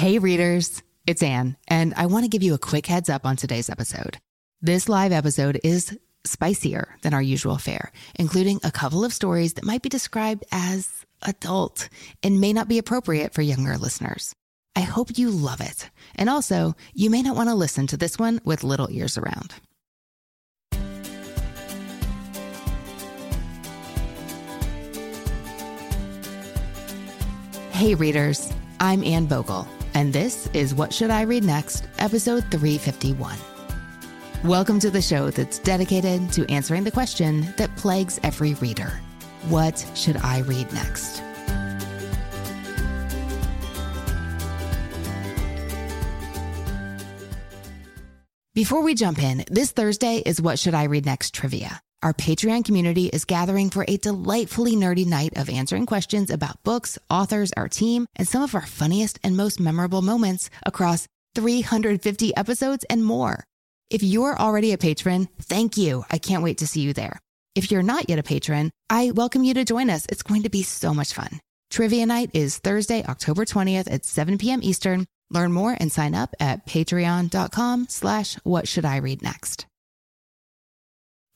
Hey, readers, it's Anne, and I want to give you a quick heads up on today's episode. This live episode is spicier than our usual fare, including a couple of stories that might be described as adult and may not be appropriate for younger listeners. I hope you love it. And also, you may not want to listen to this one with little ears around. Hey, readers, I'm Anne Bogel, and this is What Should I Read Next, episode 351. Welcome to the show that's dedicated to answering the question that plagues every reader What should I read next? Before we jump in, this Thursday is What Should I Read Next trivia. Our Patreon community is gathering for a delightfully nerdy night of answering questions about books, authors, our team, and some of our funniest and most memorable moments across 350 episodes and more. If you're already a patron, thank you. I can't wait to see you there. If you're not yet a patron, I welcome you to join us. It's going to be so much fun. Trivia night is Thursday, October 20th at 7 p.m. Eastern. Learn more and sign up at patreon.com slash what should I read next.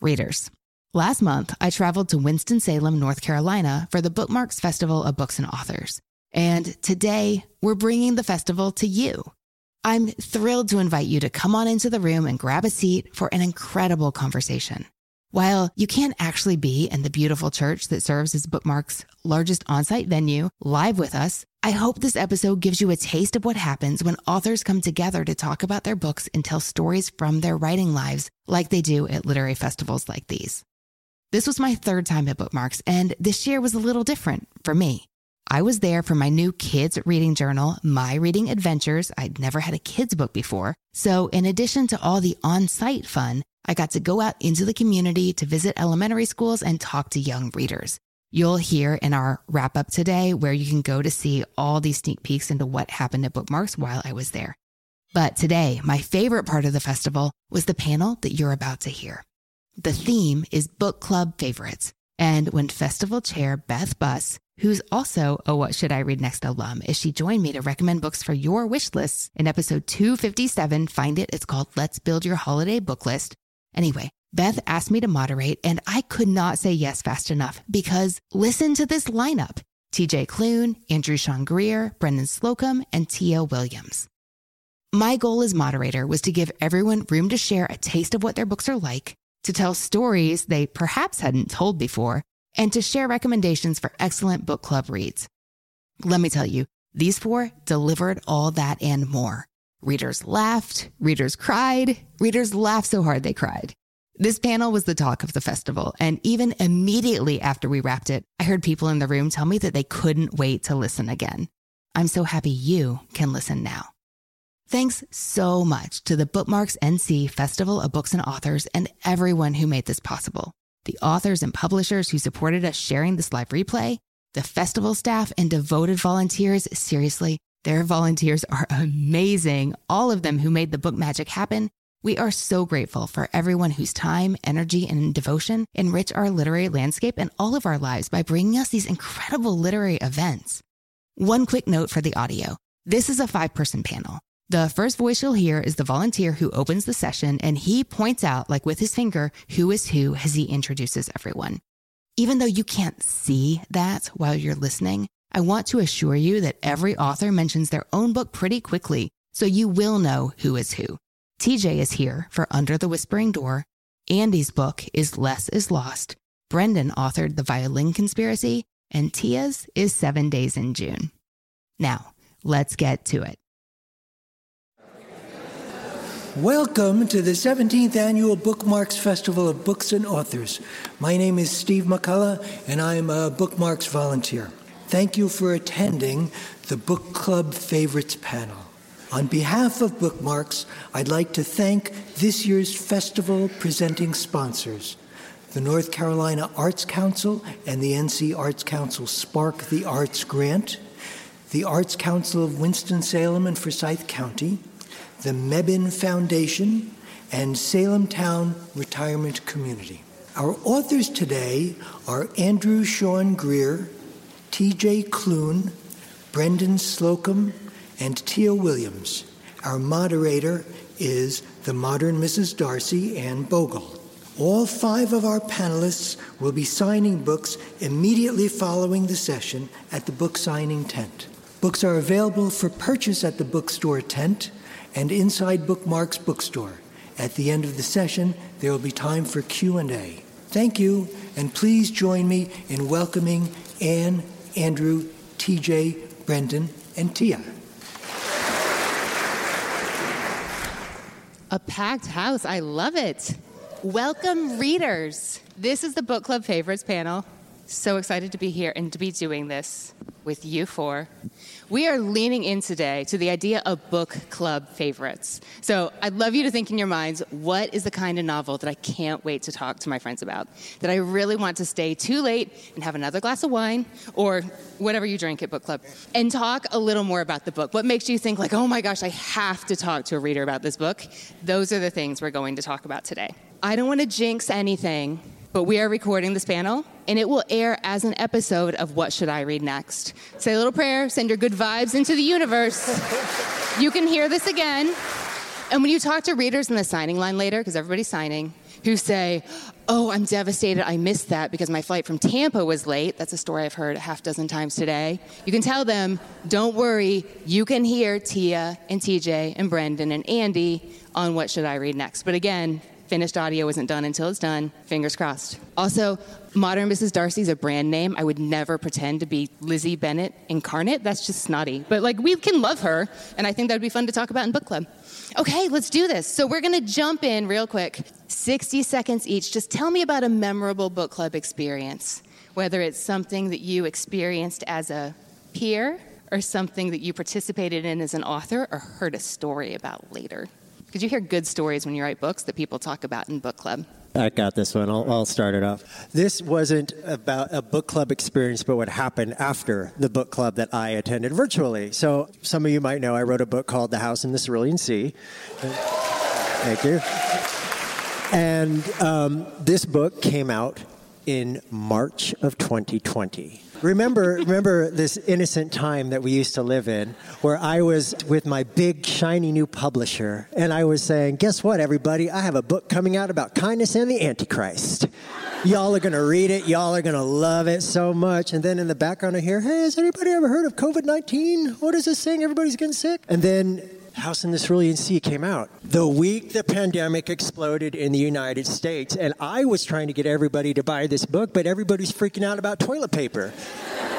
Readers, last month I traveled to Winston-Salem, North Carolina for the Bookmarks Festival of Books and Authors. And today we're bringing the festival to you. I'm thrilled to invite you to come on into the room and grab a seat for an incredible conversation. While you can't actually be in the beautiful church that serves as Bookmark's largest on site venue live with us, I hope this episode gives you a taste of what happens when authors come together to talk about their books and tell stories from their writing lives like they do at literary festivals like these. This was my third time at Bookmarks, and this year was a little different for me. I was there for my new kids' reading journal, My Reading Adventures. I'd never had a kids' book before. So, in addition to all the on site fun, I got to go out into the community to visit elementary schools and talk to young readers. You'll hear in our wrap up today where you can go to see all these sneak peeks into what happened at Bookmarks while I was there. But today, my favorite part of the festival was the panel that you're about to hear. The theme is book club favorites. And when festival chair Beth Buss, who's also a What Should I Read Next alum, is she joined me to recommend books for your wish lists in episode 257, find it. It's called Let's Build Your Holiday Book List. Anyway, Beth asked me to moderate, and I could not say yes fast enough because listen to this lineup TJ Klune, Andrew Sean Greer, Brendan Slocumb, and Tia Williams. My goal as moderator was to give everyone room to share a taste of what their books are like, to tell stories they perhaps hadn't told before, and to share recommendations for excellent book club reads. Let me tell you, these four delivered all that and more. Readers laughed, readers cried, readers laughed so hard they cried. This panel was the talk of the festival, and even immediately after we wrapped it, I heard people in the room tell me that they couldn't wait to listen again. I'm so happy you can listen now. Thanks so much to the Bookmarks NC Festival of Books and Authors and everyone who made this possible. The authors and publishers who supported us sharing this live replay, the festival staff and devoted volunteers. Seriously, their volunteers are amazing. All of them who made the book magic happen. We are so grateful for everyone whose time, energy, and devotion enrich our literary landscape and all of our lives by bringing us these incredible literary events. One quick note for the audio. This is a five person panel. The first voice you'll hear is the volunteer who opens the session and he points out, like with his finger, who is who as he introduces everyone. Even though you can't see that while you're listening, I want to assure you that every author mentions their own book pretty quickly, so you will know who is who. TJ is here for Under the Whispering Door. Andy's book is Less is Lost. Brendan authored The Violin Conspiracy, and Tia's is Seven Days in June. Now, let's get to it. Welcome to the 17th Annual Bookmarks Festival of Books and Authors. My name is Steve McCullough, and I'm a Bookmarks volunteer. Thank you for attending the Book Club Favorites panel. On behalf of Bookmarks, I'd like to thank this year's festival presenting sponsors the North Carolina Arts Council and the NC Arts Council Spark the Arts Grant, the Arts Council of Winston-Salem and Forsyth County, the Mebane Foundation, and Salemtowne Retirement Community. Our authors today are Andrew Sean Greer, TJ Klune, Brendan Slocumb, and Tia Williams. Our moderator is the modern Mrs. Darcy Anne Bogel. All five of our panelists will be signing books immediately following the session at the book signing tent. Books are available for purchase at the bookstore tent and inside Bookmarks bookstore. At the end of the session, there will be time for Q&A. Thank you, and please join me in welcoming Anne, Andrew, TJ, Brendan, and Tia. A packed house. I love it. Welcome, readers. This is the Book Club Favorites panel. So excited to be here and to be doing this with you four. We are leaning in today to the idea of book club favorites. So I'd love you to think in your minds what is the kind of novel that I can't wait to talk to my friends about? That I really want to stay too late and have another glass of wine or whatever you drink at book club and talk a little more about the book. What makes you think, like, oh my gosh, I have to talk to a reader about this book? Those are the things we're going to talk about today. I don't want to jinx anything, but we are recording this panel and it will air as an episode of What Should I Read Next? Say a little prayer, send your good vibes into the universe. you can hear this again. And when you talk to readers in the signing line later, because everybody's signing, who say, Oh, I'm devastated. I missed that because my flight from Tampa was late. That's a story I've heard a half dozen times today. You can tell them, Don't worry, you can hear Tia and TJ and Brendan and Andy on What Should I Read Next. But again, Finished audio isn't done until it's done. Fingers crossed. Also, Modern Mrs. Darcy is a brand name. I would never pretend to be Lizzie Bennet incarnate. That's just snotty. But like, we can love her, and I think that would be fun to talk about in book club. Okay, let's do this. So we're gonna jump in real quick. 60 seconds each. Just tell me about a memorable book club experience, whether it's something that you experienced as a peer or something that you participated in as an author or heard a story about later. Because you hear good stories when you write books that people talk about in book club. I got this one. I'll, I'll, start it off. This wasn't about a book club experience, but what happened after the book club that I attended virtually. So, some of you might know I wrote a book called The House in the Cerulean Sea. Thank you. And um, this book came out in March of 2020 remember, remember this innocent time that we used to live in, where I was with my big shiny new publisher, and I was saying, "Guess what, everybody? I have a book coming out about kindness and the Antichrist." Y'all are gonna read it. Y'all are gonna love it so much. And then in the background, I hear, "Hey, has anybody ever heard of COVID nineteen? What is this thing? Everybody's getting sick." And then House in the Cerulean Sea came out. The week the pandemic exploded in the United States, and I was trying to get everybody to buy this book, but everybody's freaking out about toilet paper.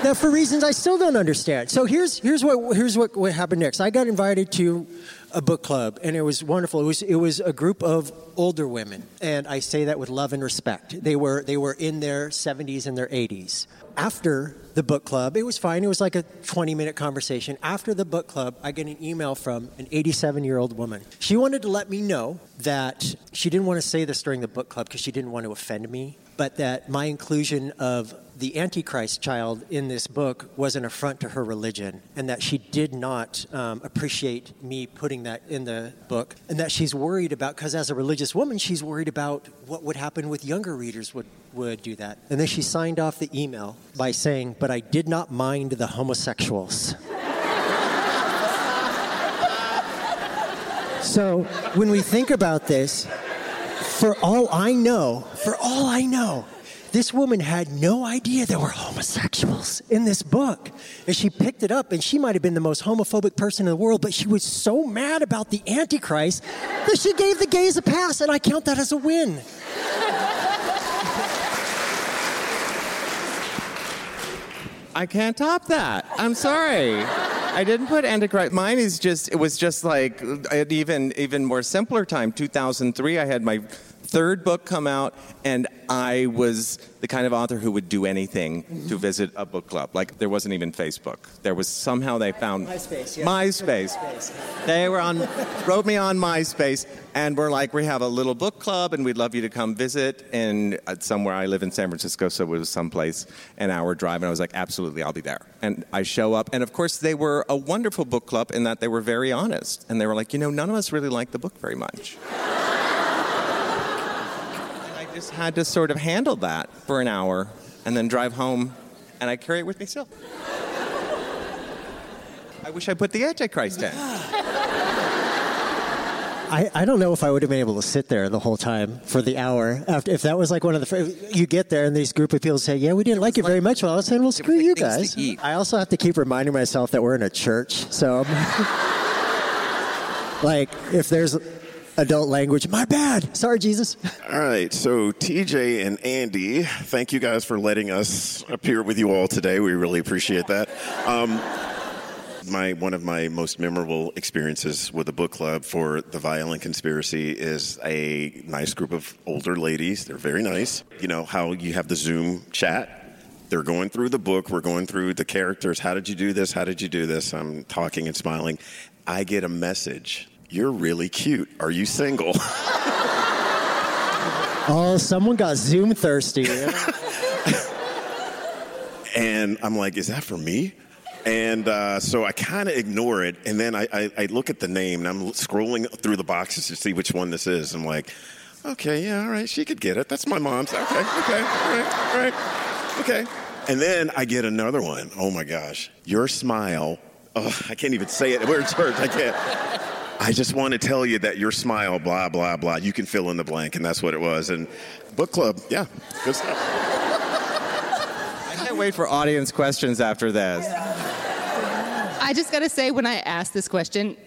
now, for reasons I still don't understand. So here's here's what here's what, what happened next. I got invited to a book club, and it was wonderful. It was it was a group of older women, and I say that with love and respect. They were they were in their 70s and their 80s after the book club, it was fine. It was like a 20 minute conversation. After the book club, I get an email from an 87 year old woman. She wanted to let me know that she didn't want to say this during the book club because she didn't want to offend me, but that my inclusion of the Antichrist child in this book was an affront to her religion, and that she did not um, appreciate me putting that in the book, and that she's worried about, because as a religious woman, she's worried about what would happen with younger readers would, would do that. And then she signed off the email by saying, But I did not mind the homosexuals. so when we think about this, for all I know, for all I know, this woman had no idea there were homosexuals in this book. And she picked it up, and she might have been the most homophobic person in the world, but she was so mad about the Antichrist that she gave the gays a pass, and I count that as a win. I can't top that. I'm sorry. I didn't put Antichrist. Mine is just, it was just like an even, even more simpler time. 2003, I had my third book come out, and I was the kind of author who would do anything to visit a book club. Like there wasn't even Facebook. There was somehow they found MySpace. Yeah. MySpace. MySpace. They were on, wrote me on MySpace, and we're like, we have a little book club, and we'd love you to come visit. And uh, somewhere I live in San Francisco, so it was someplace an hour drive, and I was like, absolutely, I'll be there. And I show up, and of course they were a wonderful book club in that they were very honest, and they were like, you know, none of us really like the book very much just had to sort of handle that for an hour and then drive home, and I carry it with me still. I wish I put the Antichrist in. I, I don't know if I would have been able to sit there the whole time for the hour after if that was like one of the fir- you get there and these group of people say yeah we didn't like it very much well I was saying well screw you guys. I also have to keep reminding myself that we're in a church so like if there's adult language my bad sorry Jesus All right, so TJ and Andy, thank you guys for letting us appear with you all today. We really appreciate that. Um, my one of my most memorable experiences with a book club for the Violin Conspiracy is a nice group of older ladies. They're very nice. You know how you have the Zoom chat. They're going through the book. We're going through the characters. How did you do this? How did you do this? I'm talking and smiling. I get a message. You're really cute. Are you single? oh someone got Zoom thirsty And I'm like, is that for me? And uh, so I kind of ignore it. And then I, I, I look at the name and I'm scrolling through the boxes to see which one this is. I'm like, okay, yeah, all right, she could get it. That's my mom's. Okay, okay, all right, all right, okay. And then I get another one. Oh my gosh, your smile. Oh, I can't even say it. We're in church. I can't. I just want to tell you that your smile, blah, blah, blah. You can fill in the blank. And that's what it was. And book club, yeah, good stuff. I can't wait for audience questions after this. I just got to say, when I asked this question,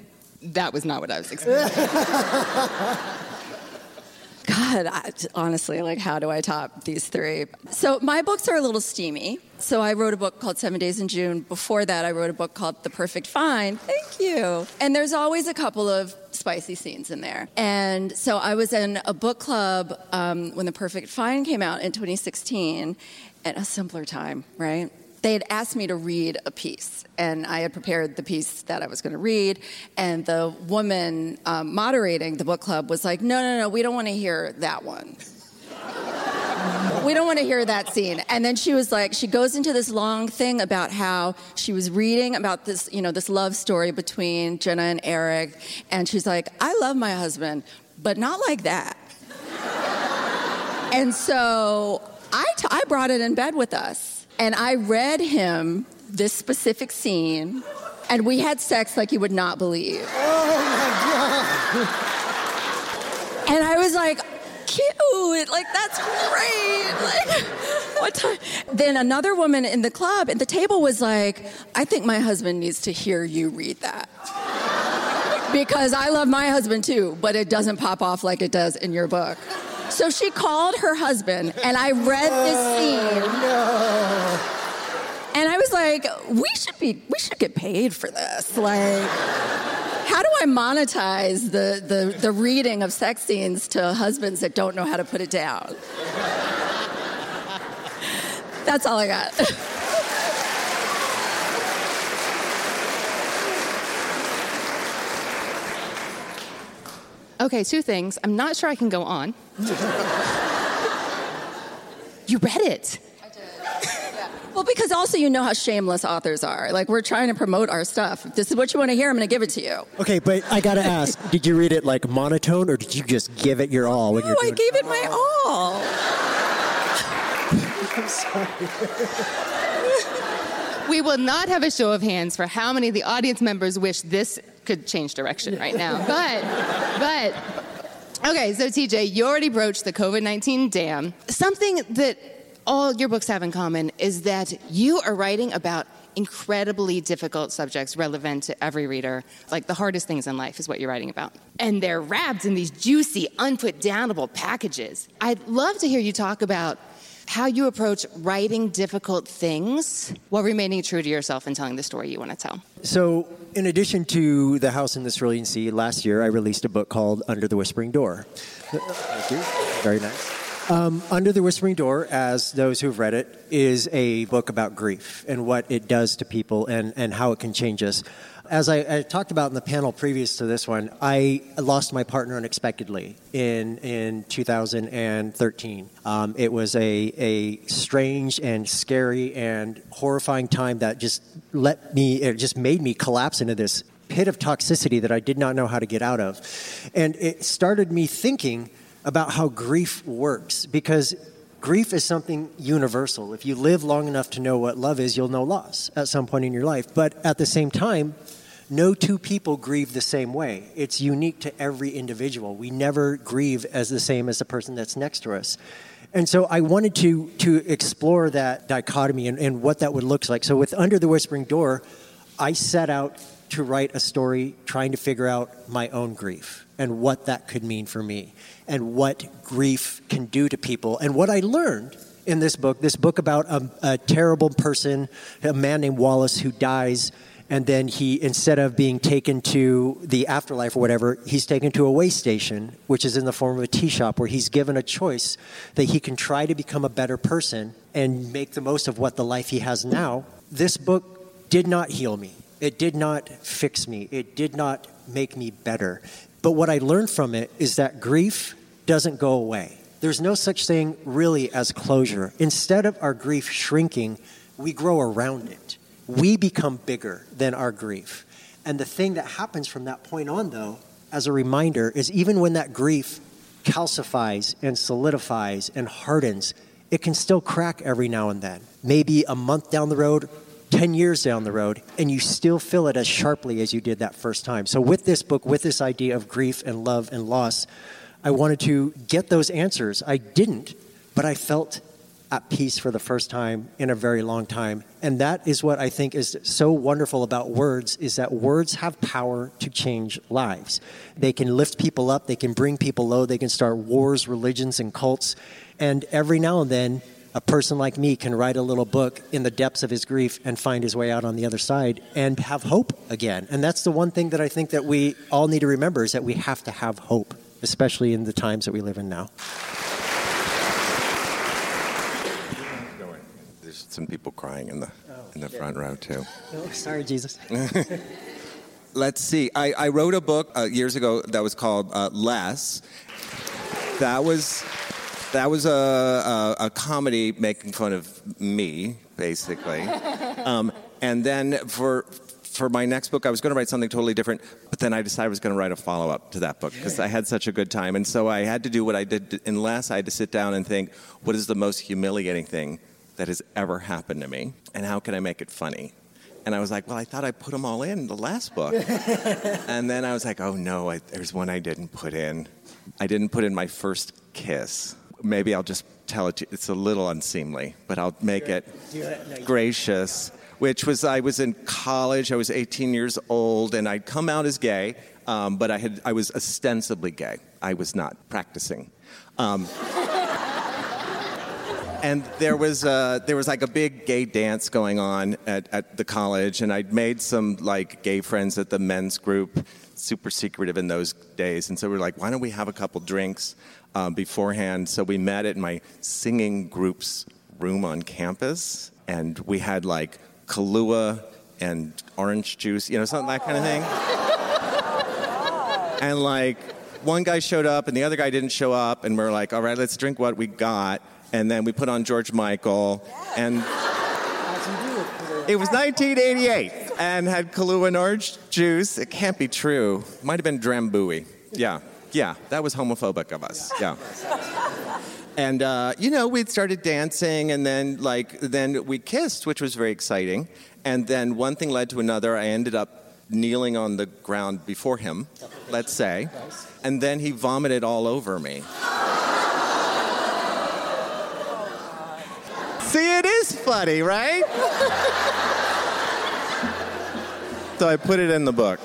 that was not what I was expecting. God, I, honestly, like, how do I top these three? So, my books are a little steamy. So, I wrote a book called Seven Days in June. Before that, I wrote a book called The Perfect Find. Thank you. And there's always a couple of spicy scenes in there. And so, I was in a book club um, when The Perfect Find came out in 2016 at a simpler time, right? They had asked me to read a piece, and I had prepared the piece that I was going to read. And the woman um, moderating the book club was like, No, no, no, we don't want to hear that one. we don't want to hear that scene. And then she was like, she goes into this long thing about how she was reading about this, you know, this love story between Jenna and Eric. And she's like, I love my husband, but not like that. and so I, t- I brought it in bed with us. And I read him this specific scene, and we had sex like you would not believe. Oh my God. And I was like, cute, like that's great. Like, what time? Then another woman in the club at the table was like, I think my husband needs to hear you read that. because I love my husband too, but it doesn't pop off like it does in your book. So she called her husband, and I read this oh, scene. no. And I was like, we should be, we should get paid for this. Like, how do I monetize the, the, the reading of sex scenes to husbands that don't know how to put it down? That's all I got. Okay, two things. I'm not sure I can go on. You read it. I did. Yeah. Well, because also you know how shameless authors are. Like, we're trying to promote our stuff. If this is what you want to hear, I'm going to give it to you. okay but I gotta ask did you read it like monotone or did you just give it your all when No, you're I gave it my all. I'm sorry. we will not have a show of hands for how many of the audience members wish this could change direction right now. But, but, okay, so TJ, you already broached the COVID 19 dam. Something that all your books have in common is that you are writing about incredibly difficult subjects relevant to every reader. Like the hardest things in life is what you're writing about. And they're wrapped in these juicy, unputdownable packages. I'd love to hear you talk about how you approach writing difficult things while remaining true to yourself and telling the story you want to tell. So, in addition to The House in the Cerulean Sea, last year I released a book called Under the Whispering Door. Thank you. Very nice. Um, Under the Whispering Door, as those who've read it, is a book about grief and what it does to people and, and how it can change us. As I, I talked about in the panel previous to this one, I lost my partner unexpectedly in, in 2013. Um, it was a, a strange and scary and horrifying time that just let me, it just made me collapse into this pit of toxicity that I did not know how to get out of. And it started me thinking about how grief works because grief is something universal. If you live long enough to know what love is, you'll know loss at some point in your life. But at the same time, no two people grieve the same way. It's unique to every individual. We never grieve as the same as the person that's next to us. And so I wanted to to explore that dichotomy and, and what that would look like. So with Under the Whispering Door, I set out to write a story trying to figure out my own grief and what that could mean for me and what grief can do to people. And what I learned in this book, this book about a, a terrible person, a man named Wallace who dies and then he instead of being taken to the afterlife or whatever he's taken to a way station which is in the form of a tea shop where he's given a choice that he can try to become a better person and make the most of what the life he has now. This book did not heal me. It did not fix me. It did not make me better but what i learned from it is that grief doesn't go away there's no such thing really as closure instead of our grief shrinking we grow around it we become bigger than our grief. And the thing that happens from that point on, though, as a reminder, is even when that grief calcifies and solidifies and hardens, it can still crack every now and then. Maybe a month down the road, 10 years down the road, and you still feel it as sharply as you did that first time. So, with this book, with this idea of grief and love and loss, I wanted to get those answers. I didn't, but I felt at peace for the first time in a very long time and that is what i think is so wonderful about words is that words have power to change lives they can lift people up they can bring people low they can start wars religions and cults and every now and then a person like me can write a little book in the depths of his grief and find his way out on the other side and have hope again and that's the one thing that i think that we all need to remember is that we have to have hope especially in the times that we live in now There's some people crying in the oh, in the front row too. Oh, sorry, Jesus. Let's see. I, I wrote a book uh, years ago that was called uh, Less. That was that was a, a, a, comedy making fun of me, basically. Um, and then for for my next book, I was going to write something totally different, but then I decided I was going to write a follow up to that book because I had such a good time. And so I had to do what I did unless I had to sit down and think, what is the most humiliating thing that has ever happened to me, and how can I make it funny? And I was like, well, I thought I put them all in the last book. and then I was like, oh no, I, there's one I didn't put in. I didn't put in my first kiss. Maybe I'll just tell it to you. It's a little unseemly, but I'll make it gracious. Which was, I was in college, I was 18 years old, and I'd come out as gay, um, but I, had, I was ostensibly gay. I was not practicing. Um, and there was uh, there was like a big gay dance going on at, at the college, and I'd made some like gay friends at the men's group, super secretive in those days, and so we are like, why don't we have a couple drinks um, beforehand? So we met at my singing group's room on campus, and we had like Kahlua and orange juice, you know, something that kind of thing. and like one guy showed up and the other guy didn't show up, and we're like, all right, let's drink what we got and then we put on George Michael, and it was 1988, and had Kahlua and orange juice. It can't be true. Might have been Drambuie. Yeah, yeah, that was homophobic of us. Yeah. And uh, you know, we started dancing, and then like then we kissed, which was very exciting. And then one thing led to another. I ended up kneeling on the ground before him, let's say, and then he vomited all over me. See, it is funny, right? so I put it in the book.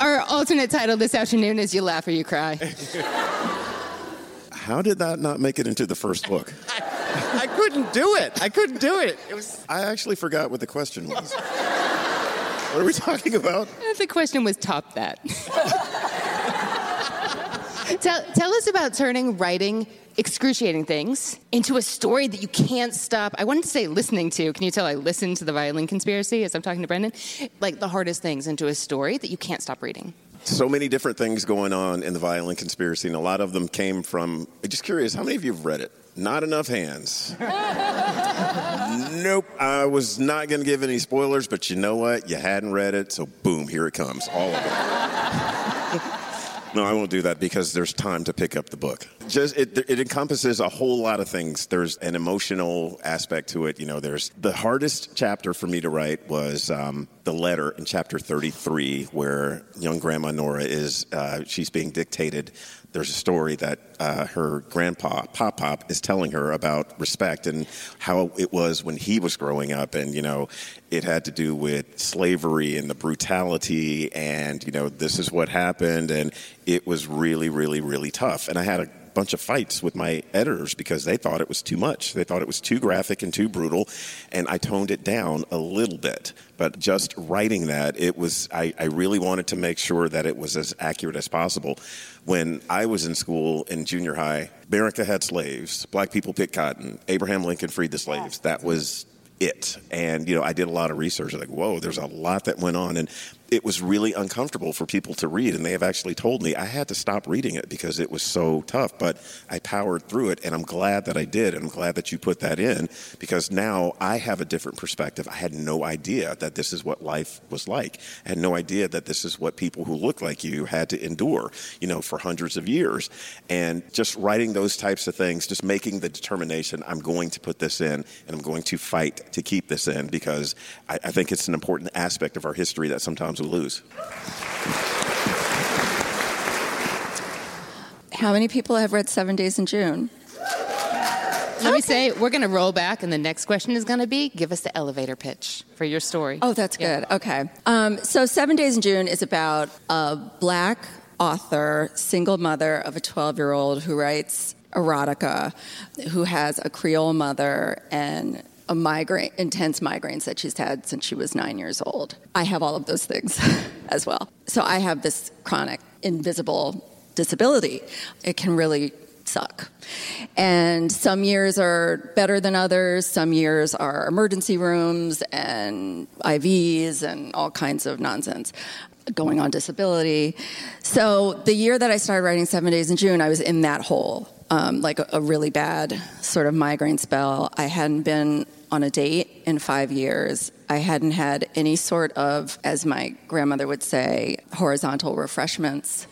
Our alternate title this afternoon is You Laugh or You Cry. How did that not make it into the first book? I, I couldn't do it. I couldn't do it. It was. I actually forgot what the question was. what are we talking about? The question was top that. tell, tell us about turning writing excruciating things into a story that you can't stop. I wanted to say listening to. Can you tell I listened to the violin conspiracy as I'm talking to Brendan? Like the hardest things into a story that you can't stop reading. So many different things going on in the violin conspiracy, and a lot of them came from. I'm just curious, how many of you have read it? Not enough hands. nope. I was not going to give any spoilers, but you know what? You hadn't read it, so boom, here it comes. All of it. no, I won't do that because there's time to pick up the book. Just it, it encompasses a whole lot of things. There's an emotional aspect to it. You know, there's the hardest chapter for me to write was um, the letter in chapter 33, where young Grandma Nora is uh, she's being dictated there's a story that uh, her grandpa, Pop Pop, is telling her about respect and how it was when he was growing up. And, you know, it had to do with slavery and the brutality. And, you know, this is what happened. And it was really, really, really tough. And I had a bunch of fights with my editors because they thought it was too much. They thought it was too graphic and too brutal, and I toned it down a little bit. But just writing that, it was I, I really wanted to make sure that it was as accurate as possible. When I was in school in junior high, America had slaves. Black people picked cotton. Abraham Lincoln freed the slaves. That was it. And, you know, I did a lot of research. Like, whoa, there's a lot that went on. And it was really uncomfortable for people to read. And they have actually told me I had to stop reading it because it was so tough. But I powered through it. And I'm glad that I did. And I'm glad that you put that in because now I have a different perspective. I had no idea that this is what life was like. I had no idea that this is what people who look like you had to endure, you know, for hundreds of years. And just writing those types of things, just making the determination I'm going to put this in and I'm going to fight to keep this in because I, I think it's an important aspect of our history that sometimes to lose. How many people have read Seven Days in June? Let me say, we're going to roll back, and the next question is going to be give us the elevator pitch for your story. Oh, that's good. Okay. Um, so, Seven Days in June is about a black author, single mother of a 12 year old who writes erotica, who has a Creole mother and a migraine, intense migraines that she's had since she was nine years old. I have all of those things as well. So I have this chronic, invisible disability. It can really suck. And some years are better than others. Some years are emergency rooms and IVs and all kinds of nonsense going on disability. So the year that I started writing Seven Days in June, I was in that hole. Um, like a, a really bad sort of migraine spell. I hadn't been on a date in five years. I hadn't had any sort of, as my grandmother would say, horizontal refreshments.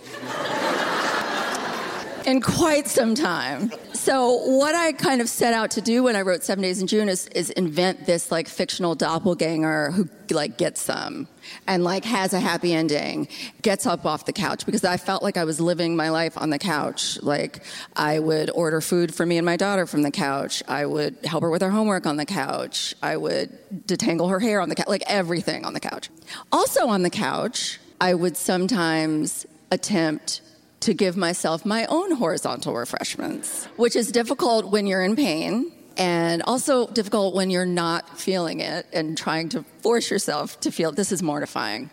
In quite some time. So what I kind of set out to do when I wrote Seven Days in June is, is invent this like fictional doppelganger who like gets some and like has a happy ending, gets up off the couch because I felt like I was living my life on the couch. Like I would order food for me and my daughter from the couch. I would help her with her homework on the couch. I would detangle her hair on the couch, like everything on the couch. Also on the couch, I would sometimes attempt to give myself my own horizontal refreshments, which is difficult when you're in pain and also difficult when you're not feeling it and trying to force yourself to feel this is mortifying.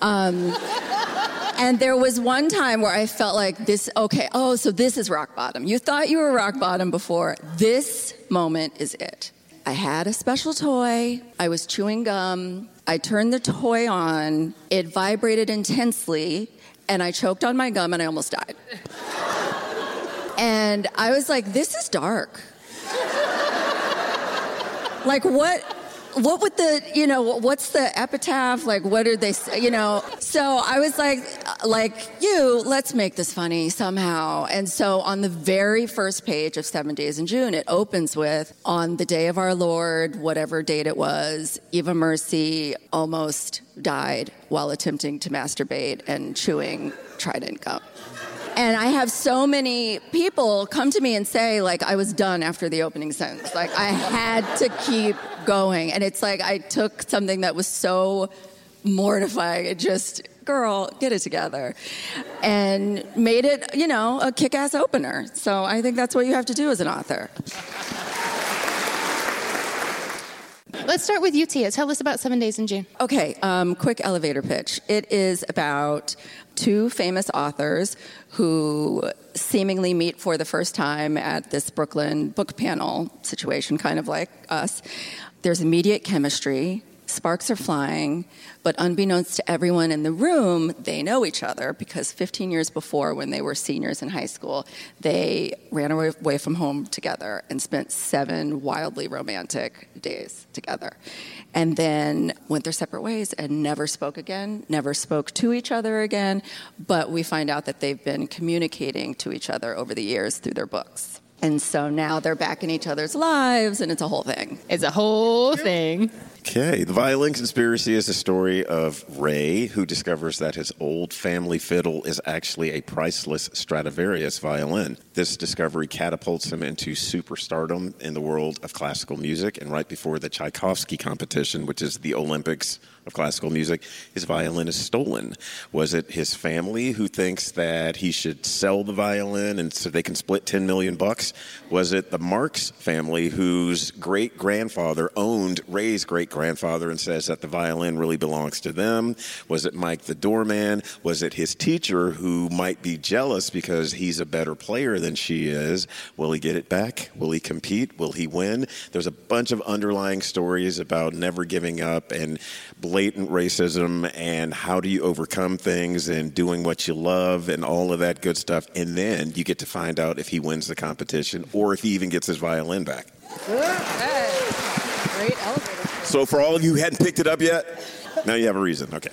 Um, and there was one time where i felt like this okay oh so this is rock bottom. You thought you were rock bottom before. This moment is it. I had a special toy. I was chewing gum. I turned the toy on. It vibrated intensely and i choked on my gum and i almost died. And i was like this is dark. Like what what would the you know what's the epitaph? Like what did they you know? So i was like uh, like you let's make this funny somehow. And so on the very first page of seven days in june it opens with on the day of our lord whatever date it was eva mercy almost died while attempting to masturbate and chewing trident gum and I have so many people come to me and say, like, I was done after the opening sentence. Like, I had to keep going. And it's like I took something that was so mortifying It just, girl, get it together. And made it, you know, a kick ass opener. So I think that's what you have to do as an author. Let's start with you, Tia. Tell us about Seven Days in June. Okay, um, quick elevator pitch. It is about two famous authors who seemingly meet for the first time at this Brooklyn book panel situation, kind of like us. There's immediate chemistry. Sparks are flying, but unbeknownst to everyone in the room, they know each other because 15 years before, when they were seniors in high school, they ran away from home together and spent seven wildly romantic days together. And then went their separate ways and never spoke again, never spoke to each other again. But we find out that they've been communicating to each other over the years through their books. And so now they're back in each other's lives, and it's a whole thing. It's a whole thing. Okay, The Violin Conspiracy is a story of Ray, who discovers that his old family fiddle is actually a priceless Stradivarius violin. This discovery catapults him into superstardom in the world of classical music, and right before the Tchaikovsky competition, which is the Olympics of classical music, his violin is stolen. Was it his family who thinks that he should sell the violin and so they can split 10 million bucks? Was it the Marks family whose great grandfather owned Ray's great grandfather and says that the violin really belongs to them? Was it Mike the doorman? Was it his teacher who might be jealous because he's a better player than she is? Will he get it back? Will he compete? Will he win? There's a bunch of underlying stories about never giving up and blatant racism and how do you overcome things and doing what you love and all of that good stuff. And then you get to find out if he wins the competition or if he even gets his violin back. Great elevator. So, for all of you who hadn't picked it up yet, now you have a reason. Okay.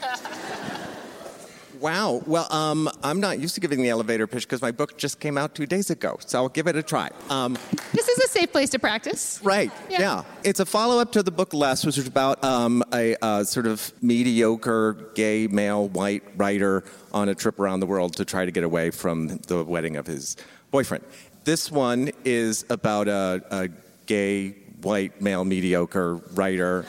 Wow. Well, um, I'm not used to giving the elevator pitch because my book just came out two days ago, so I'll give it a try. Um, This is a safe place to practice. Right. Yeah. Yeah. It's a follow up to the book Less, which is about um, a uh, sort of mediocre gay male white writer on a trip around the world to try to get away from the wedding of his boyfriend. This one is about a, a gay white male mediocre writer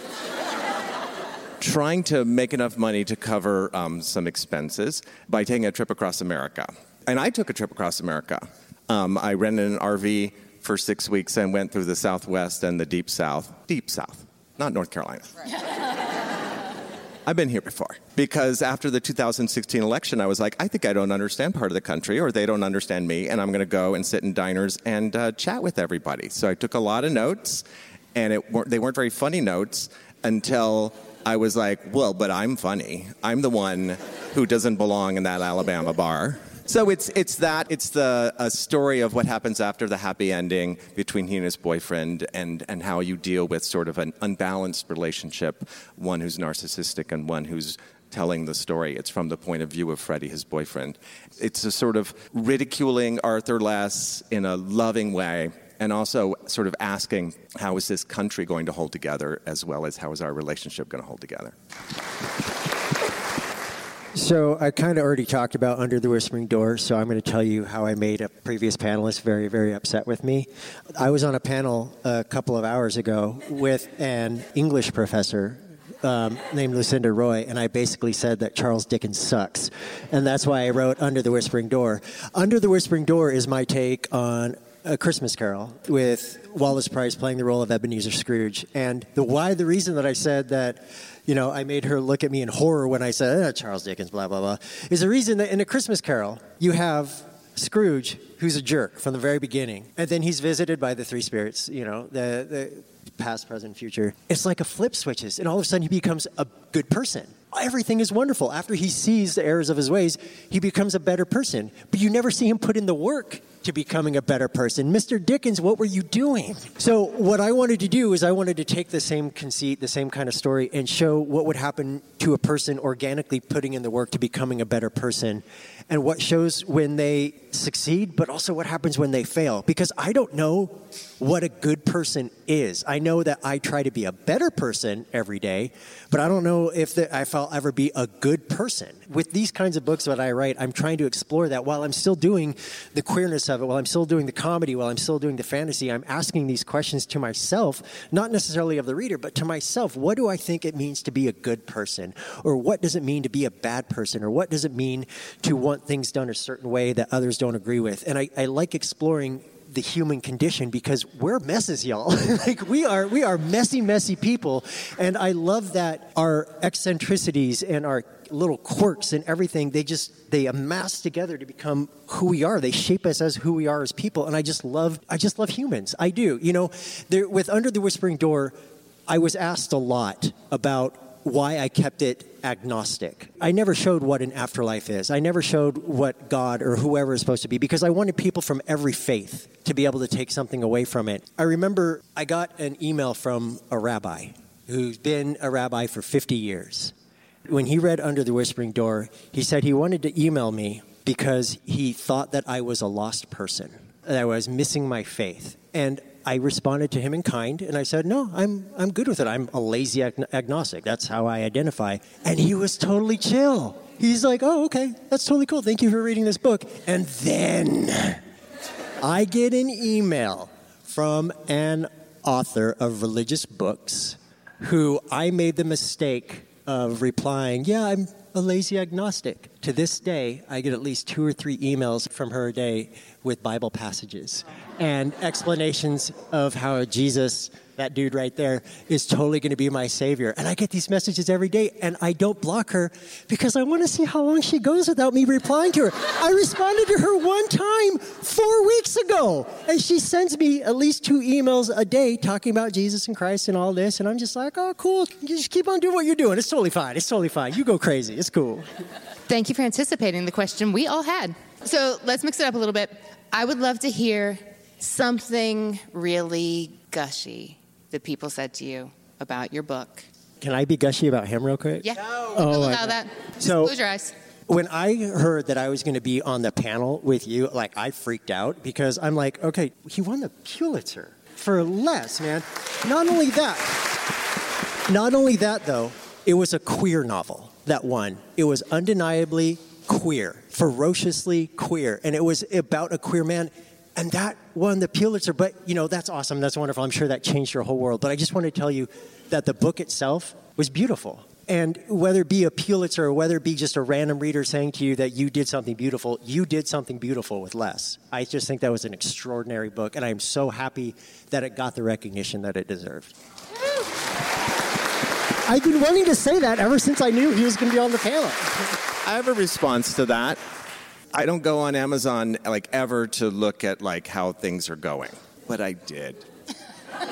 trying to make enough money to cover um, some expenses by taking a trip across America. And I took a trip across America. Um, I rented an RV for six weeks and went through the Southwest and the Deep South. Deep South, not North Carolina. I've been here before because after the 2016 election, I was like, I think I don't understand part of the country, or they don't understand me, and I'm going to go and sit in diners and uh, chat with everybody. So I took a lot of notes, and it they weren't very funny notes until I was like, well, but I'm funny. I'm the one who doesn't belong in that Alabama bar. So it's it's that it's the a story of what happens after the happy ending between he and his boyfriend, and and how you deal with sort of an unbalanced relationship, one who's narcissistic and one who's telling the story. It's from the point of view of Freddy, his boyfriend. It's a sort of ridiculing Arthur Less in a loving way, and also sort of asking how is this country going to hold together, as well as how is our relationship going to hold together. So I kind of already talked about Under the Whispering Door, so I'm going to tell you how I made a previous panelist very, very upset with me. I was on a panel a couple of hours ago with an English professor um, named Lucinda Roy, and I basically said that Charles Dickens sucks, and that's why I wrote Under the Whispering Door. Under the Whispering Door is my take on a Christmas Carol with Wallace Price playing the role of Ebenezer Scrooge. And the why, the reason that I said that, you know, I made her look at me in horror when I said eh, Charles Dickens, blah blah blah, is the reason that in a Christmas Carol you have Scrooge, who's a jerk from the very beginning, and then he's visited by the three spirits. You know, the the past, present, future. It's like a flip switches, and all of a sudden he becomes a good person. Everything is wonderful. After he sees the errors of his ways, he becomes a better person. But you never see him put in the work to becoming a better person. Mr. Dickens, what were you doing? So, what I wanted to do is I wanted to take the same conceit, the same kind of story, and show what would happen to a person organically putting in the work to becoming a better person, and what shows when they succeed, but also what happens when they fail. Because I don't know what a good person is. I know that I try to be a better person every day, but I don't know if, the, if I'll ever be a good person. With these kinds of books that I write, I'm trying to explore that while I'm still doing the queerness of it, while I'm still doing the comedy, while I'm still doing the fantasy. I'm asking these questions to myself, not necessarily of the reader, but to myself. What do I think it means to be a good person? Or what does it mean to be a bad person? Or what does it mean to want things done a certain way that others don't agree with? And I, I like exploring the human condition because we're messes, y'all. like we are, we are messy, messy people, and I love that our eccentricities and our little quirks and everything they just they amass together to become who we are they shape us as who we are as people and i just love i just love humans i do you know there with under the whispering door I was asked a lot about why I kept it agnostic. I never showed what an afterlife is. I never showed what God or whoever is supposed to be because I wanted people from every faith to be able to take something away from it. I remember I got an email from a rabbi who's been a rabbi for 50 years. When he read Under the Whispering Door, he said he wanted to email me because he thought that I was a lost person, that I was missing my faith. And I responded to him in kind and I said, No, I'm, I'm good with it. I'm a lazy ag- agnostic. That's how I identify. And he was totally chill. He's like, Oh, okay, that's totally cool. Thank you for reading this book. And then I get an email from an author of religious books who I made the mistake of replying, Yeah, I'm a lazy agnostic. To this day, I get at least two or three emails from her a day with Bible passages and explanations of how Jesus, that dude right there, is totally going to be my savior. And I get these messages every day, and I don't block her because I want to see how long she goes without me replying to her. I responded to her one time four weeks ago, and she sends me at least two emails a day talking about Jesus and Christ and all this. And I'm just like, oh, cool. You just keep on doing what you're doing. It's totally fine. It's totally fine. You go crazy. It's cool. Thank you for anticipating the question we all had. So let's mix it up a little bit. I would love to hear something really gushy that people said to you about your book. Can I be gushy about him real quick? Yeah. Oh, allow God. that. So- Close your eyes. When I heard that I was going to be on the panel with you, like I freaked out because I'm like, okay, he won the Pulitzer for less, man. Not only that, not only that though, it was a queer novel that won. It was undeniably queer, ferociously queer, and it was about a queer man. And that won the Pulitzer, but you know, that's awesome. That's wonderful. I'm sure that changed your whole world. But I just want to tell you that the book itself was beautiful. And whether it be a Pulitzer or whether it be just a random reader saying to you that you did something beautiful, you did something beautiful with less. I just think that was an extraordinary book, and I am so happy that it got the recognition that it deserved. I've been wanting to say that ever since I knew he was going to be on the panel. I have a response to that. I don't go on Amazon like ever to look at like how things are going, but I did.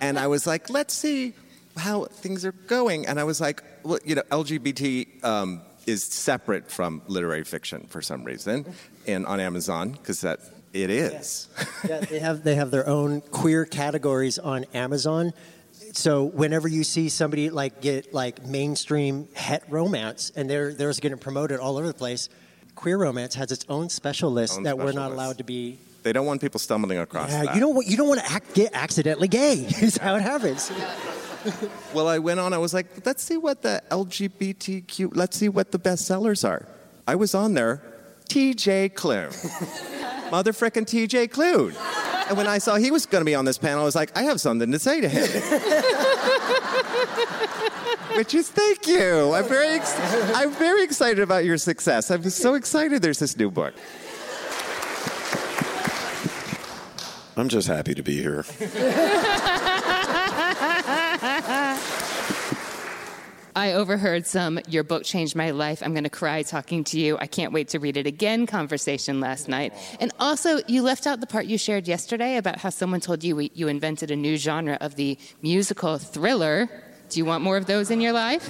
and I was like, let's see how things are going. And I was like, well, you know, LGBT um, is separate from literary fiction for some reason, and on Amazon because that it is. yeah, they have they have their own queer categories on Amazon. So whenever you see somebody like get like mainstream het romance and they're they're getting promoted all over the place, queer romance has its own special list Own that we're not list. allowed to be. They don't want people stumbling across Yeah, that. you don't want you don't want to act, get accidentally gay. Is how it happens. Well, I went on. I was like, let's see what the LGBTQ. Let's see what the bestsellers are. I was on there. T.J. Klune, mother frickin' T.J. Klune. And when I saw he was going to be on this panel, I was like, I have something to say to him. Which is thank you. I'm very, ex- I'm very excited about your success. I'm so excited. There's this new book. I'm just happy to be here. I overheard some, your book changed my life. I'm going to cry talking to you. I can't wait to read it again conversation last night. And also, you left out the part you shared yesterday about how someone told you you invented a new genre of the musical thriller. Do you want more of those in your life?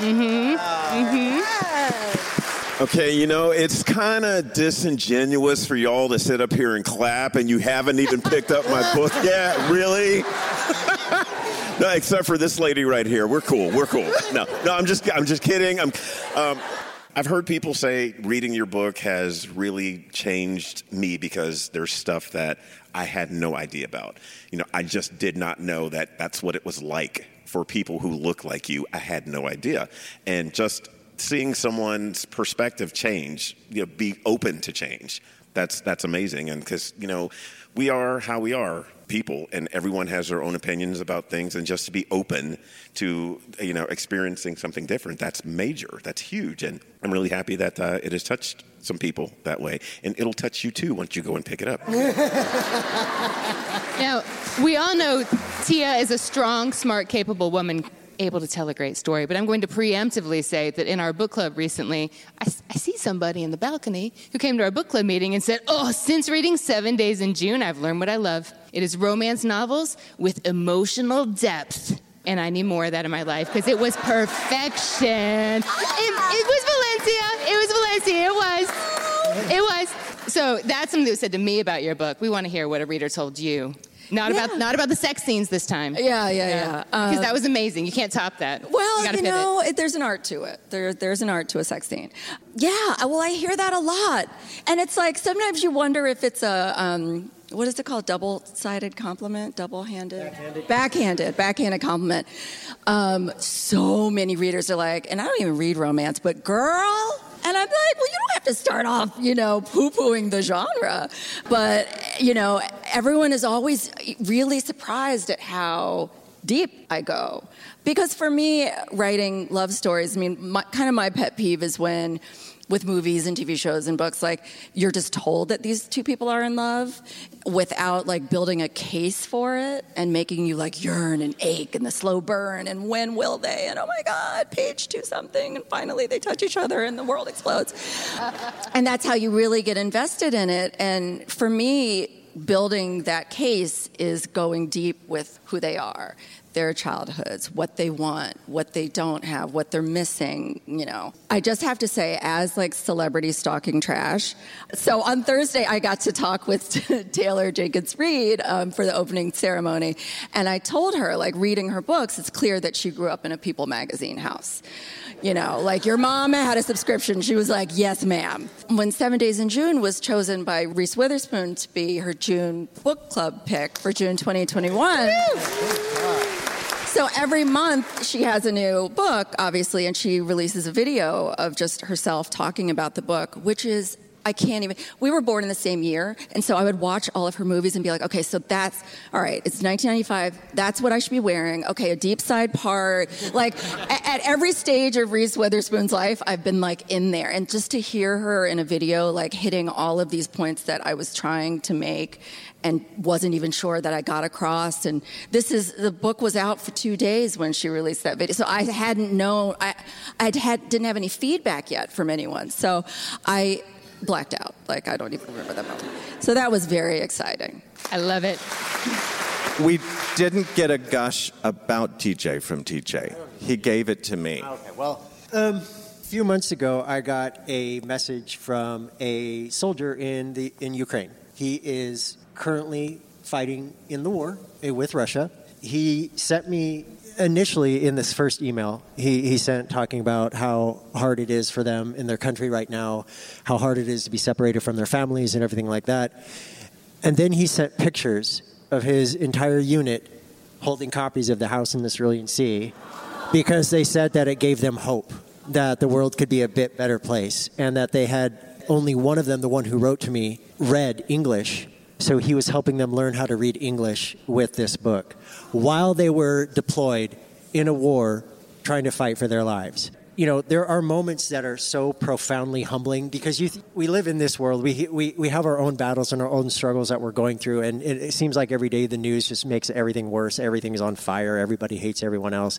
Mm-hmm. Mm-hmm. Okay, you know, it's kind of disingenuous for y'all to sit up here and clap and you haven't even picked up my book yet. Really? no, except for this lady right here. We're cool. We're cool. No, no, I'm just, I'm just kidding. I'm, um, I've heard people say reading your book has really changed me because there's stuff that I had no idea about. You know, I just did not know that that's what it was like for people who look like you. I had no idea. And just seeing someone's perspective change, you know, be open to change. That's that's amazing, and because you know, we are how we are, people, and everyone has their own opinions about things, and just to be open to you know experiencing something different, that's major, that's huge, and I'm really happy that uh, it has touched some people that way, and it'll touch you too once you go and pick it up. Now, we all know Tia is a strong, smart, capable woman able to tell a great story, but I'm going to preemptively say that in our book club recently, I, I see somebody in the balcony who came to our book club meeting and said, Oh, since reading Seven Days in June, I've learned what I love. It is romance novels with emotional depth. And I need more of that in my life because it was perfection. It, it was Valencia. It was Valencia. It was. It was. So that's something that was said to me about your book. We want to hear what a reader told you. Not Yeah. about not about the sex scenes this time. Yeah, yeah, yeah. Because Uh, that was amazing. You can't top that. Well, gotta you, know, it, there's an art to it. There, there's an art to a sex scene. Yeah, well, I hear that a lot. And it's like sometimes you wonder if it's a, um, what is it called? Double sided compliment? Double handed? Backhanded. Backhanded. Backhanded compliment. Um, so many readers are like, and I don't even read romance, but girl, and I'm like, well, you don't have to start off, you know, poo pooing the genre. But, you know, everyone is always really surprised at how deep I go. Because for me, writing love stories, I mean, my, kind of my pet peeve is when, with movies and TV shows and books, like you're just told that these two people are in love without like building a case for it and making you like yearn and ache and the slow burn and when will they and oh my God, page two something and finally they touch each other and the world explodes. and that's how you really get invested in it. And for me, building that case is going deep with who they are their childhoods what they want what they don't have what they're missing you know i just have to say as like celebrity stalking trash so on thursday i got to talk with taylor jenkins reid um, for the opening ceremony and i told her like reading her books it's clear that she grew up in a people magazine house you know, like your mom had a subscription. She was like, yes, ma'am. When Seven Days in June was chosen by Reese Witherspoon to be her June book club pick for June 2021. So every month she has a new book, obviously, and she releases a video of just herself talking about the book, which is I can't even. We were born in the same year, and so I would watch all of her movies and be like, okay, so that's all right. It's 1995. That's what I should be wearing. Okay, a deep side part. Like a- at every stage of Reese Witherspoon's life, I've been like in there, and just to hear her in a video, like hitting all of these points that I was trying to make, and wasn't even sure that I got across. And this is the book was out for two days when she released that video, so I hadn't known. I I had didn't have any feedback yet from anyone, so I blacked out. Like I don't even remember that moment. So that was very exciting. I love it. We didn't get a gush about TJ from TJ. He gave it to me. Okay, well, um, a few months ago, I got a message from a soldier in the in Ukraine. He is currently fighting in the war eh, with Russia. He sent me initially in this first email. He he sent talking about how hard it is for them in their country right now, how hard it is to be separated from their families and everything like that. And then he sent pictures of his entire unit holding copies of The House in the Cerulean Sea because they said that it gave them hope that the world could be a bit better place and that they had only one of them, the one who wrote to me, read English. So he was helping them learn how to read English with this book while they were deployed in a war trying to fight for their lives. You know, there are moments that are so profoundly humbling because th- we live in this world. We, we, we have our own battles and our own struggles that we're going through. And it, it seems like every day the news just makes everything worse. Everything is on fire. Everybody hates everyone else.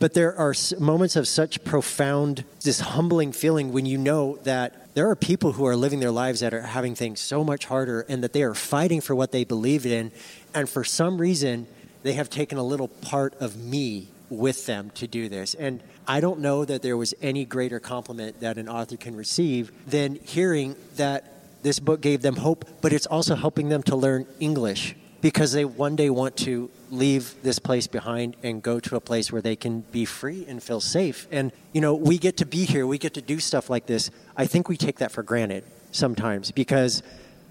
But there are moments of such profound, this humbling feeling when you know that there are people who are living their lives that are having things so much harder and that they are fighting for what they believe in. And for some reason, they have taken a little part of me with them to do this. And I don't know that there was any greater compliment that an author can receive than hearing that this book gave them hope, but it's also helping them to learn English because they one day want to leave this place behind and go to a place where they can be free and feel safe. And, you know, we get to be here, we get to do stuff like this. I think we take that for granted sometimes because,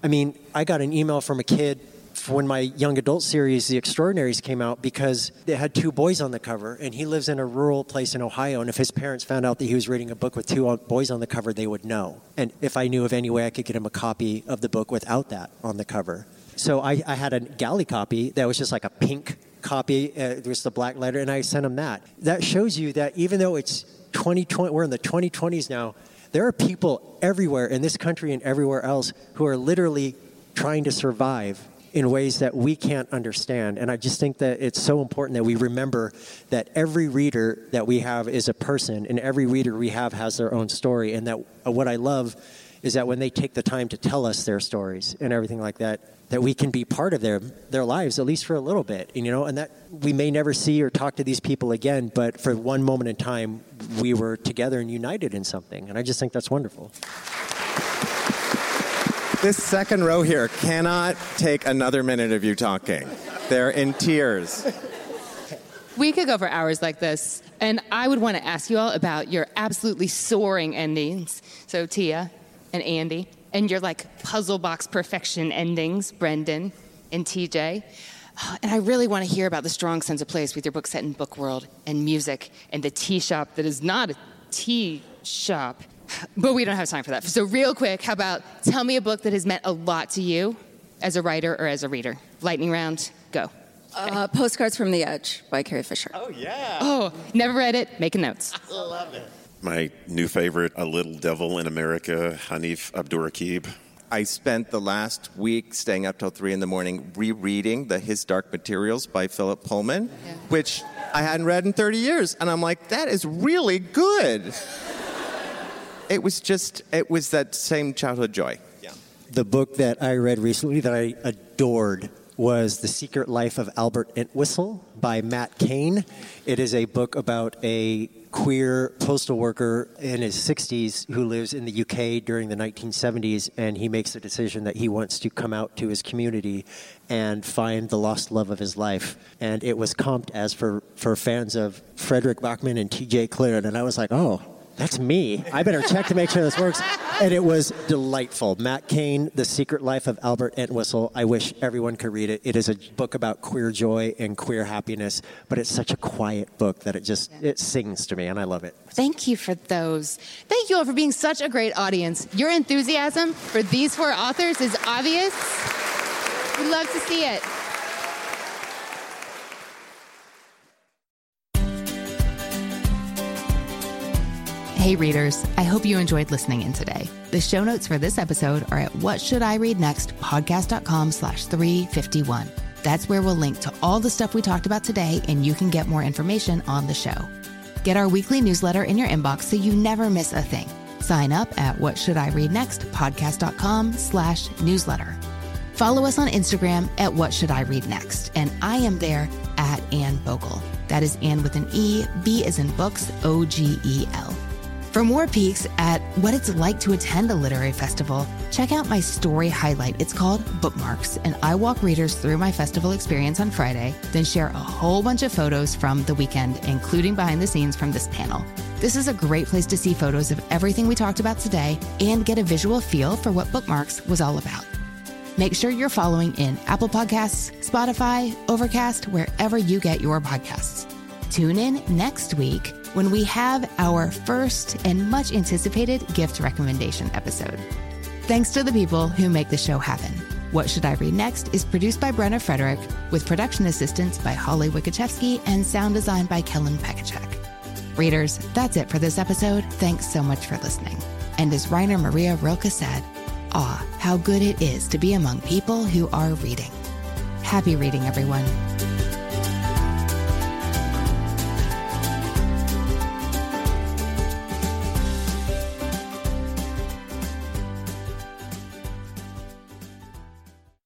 I mean, I got an email from a kid when my young adult series, The Extraordinaries, came out because they had two boys on the cover, and he lives in a rural place in Ohio. And if his parents found out that he was reading a book with two boys on the cover, they would know. And if I knew of any way I could get him a copy of the book without that on the cover. So I, I had a galley copy that was just like a pink copy. Uh, there was the black letter, and I sent him that. That shows you that even though it's 2020, we're in the 2020s now, there are people everywhere in this country and everywhere else who are literally trying to survive in ways that we can't understand. And I just think that it's so important that we remember that every reader that we have is a person, and every reader we have has their own story. And that uh, what I love is that when they take the time to tell us their stories and everything like that, that we can be part of their their lives at least for a little bit, and, you know, and that we may never see or talk to these people again, but for one moment in time, we were together and united in something, and I just think that's wonderful. This second row here cannot take another minute of you talking. They're in tears. We could go for hours like this, and I would want to ask you all about your absolutely soaring endings. So, Tia and Andy, and your like puzzle box perfection endings, Brendan and TJ. And I really want to hear about the strong sense of place with your book set in book world and music and the tea shop that is not a tea shop. But we don't have time for that. So, real quick, how about tell me a book that has meant a lot to you as a writer or as a reader? Lightning round, go. Uh, Postcards from the Edge by Carrie Fisher. Oh, yeah. Oh, never read it, making notes. Love it. My new favorite, A Little Devil in America, Hanif Abdurraqib. I spent the last week staying up till three in the morning rereading the His Dark Materials by Philip Pullman, which I hadn't read in 30 years. And I'm like, that is really good. It was just, it was that same childhood joy. Yeah. The book that I read recently that I adored was The Secret Life of Albert Entwistle by Matt Cain. It is a book about a queer postal worker in his 60s who lives in the UK during the 1970s, and he makes the decision that he wants to come out to his community and find the lost love of his life. And it was comped as for, for fans of Frederick Backman and TJ Klune, and I was like, oh, that's me. I better check to make sure this works. And it was delightful. Matt Cain, The Secret Life of Albert Entwistle. I wish everyone could read it. It is a book about queer joy and queer happiness, but it's such a quiet book that it just it sings to me, and I love it. Thank you for those. Thank you all for being such a great audience. Your enthusiasm for these four authors is obvious. We'd love to see it. Hey readers, I hope you enjoyed listening in today. The show notes for this episode are at what should I read next podcast.com slash 351. That's where we'll link to all the stuff we talked about today and you can get more information on the show. Get our weekly newsletter in your inbox so you never miss a thing. Sign up at what should I read next podcast.com slash newsletter. Follow us on Instagram at what should I read next. And I am there at Anne Bogel. That is Anne with an E, B is in books, O G E L. For more peeks at what it's like to attend a literary festival, check out my story highlight. It's called Bookmarks, and I walk readers through my festival experience on Friday, then share a whole bunch of photos from the weekend, including behind the scenes from this panel. This is a great place to see photos of everything we talked about today and get a visual feel for what Bookmarks was all about. Make sure you're following in Apple Podcasts, Spotify, Overcast, wherever you get your podcasts. Tune in next week when we have our first and much anticipated gift recommendation episode. Thanks to the people who make the show happen. What Should I Read Next is produced by Brenna Frederick with production assistance by Holly Wielkoszewski and sound design by Kellen Pekachek. Readers, that's it for this episode. Thanks so much for listening. And as Rainer Maria Rilke said, ah, how good it is to be among people who are reading. Happy reading, everyone.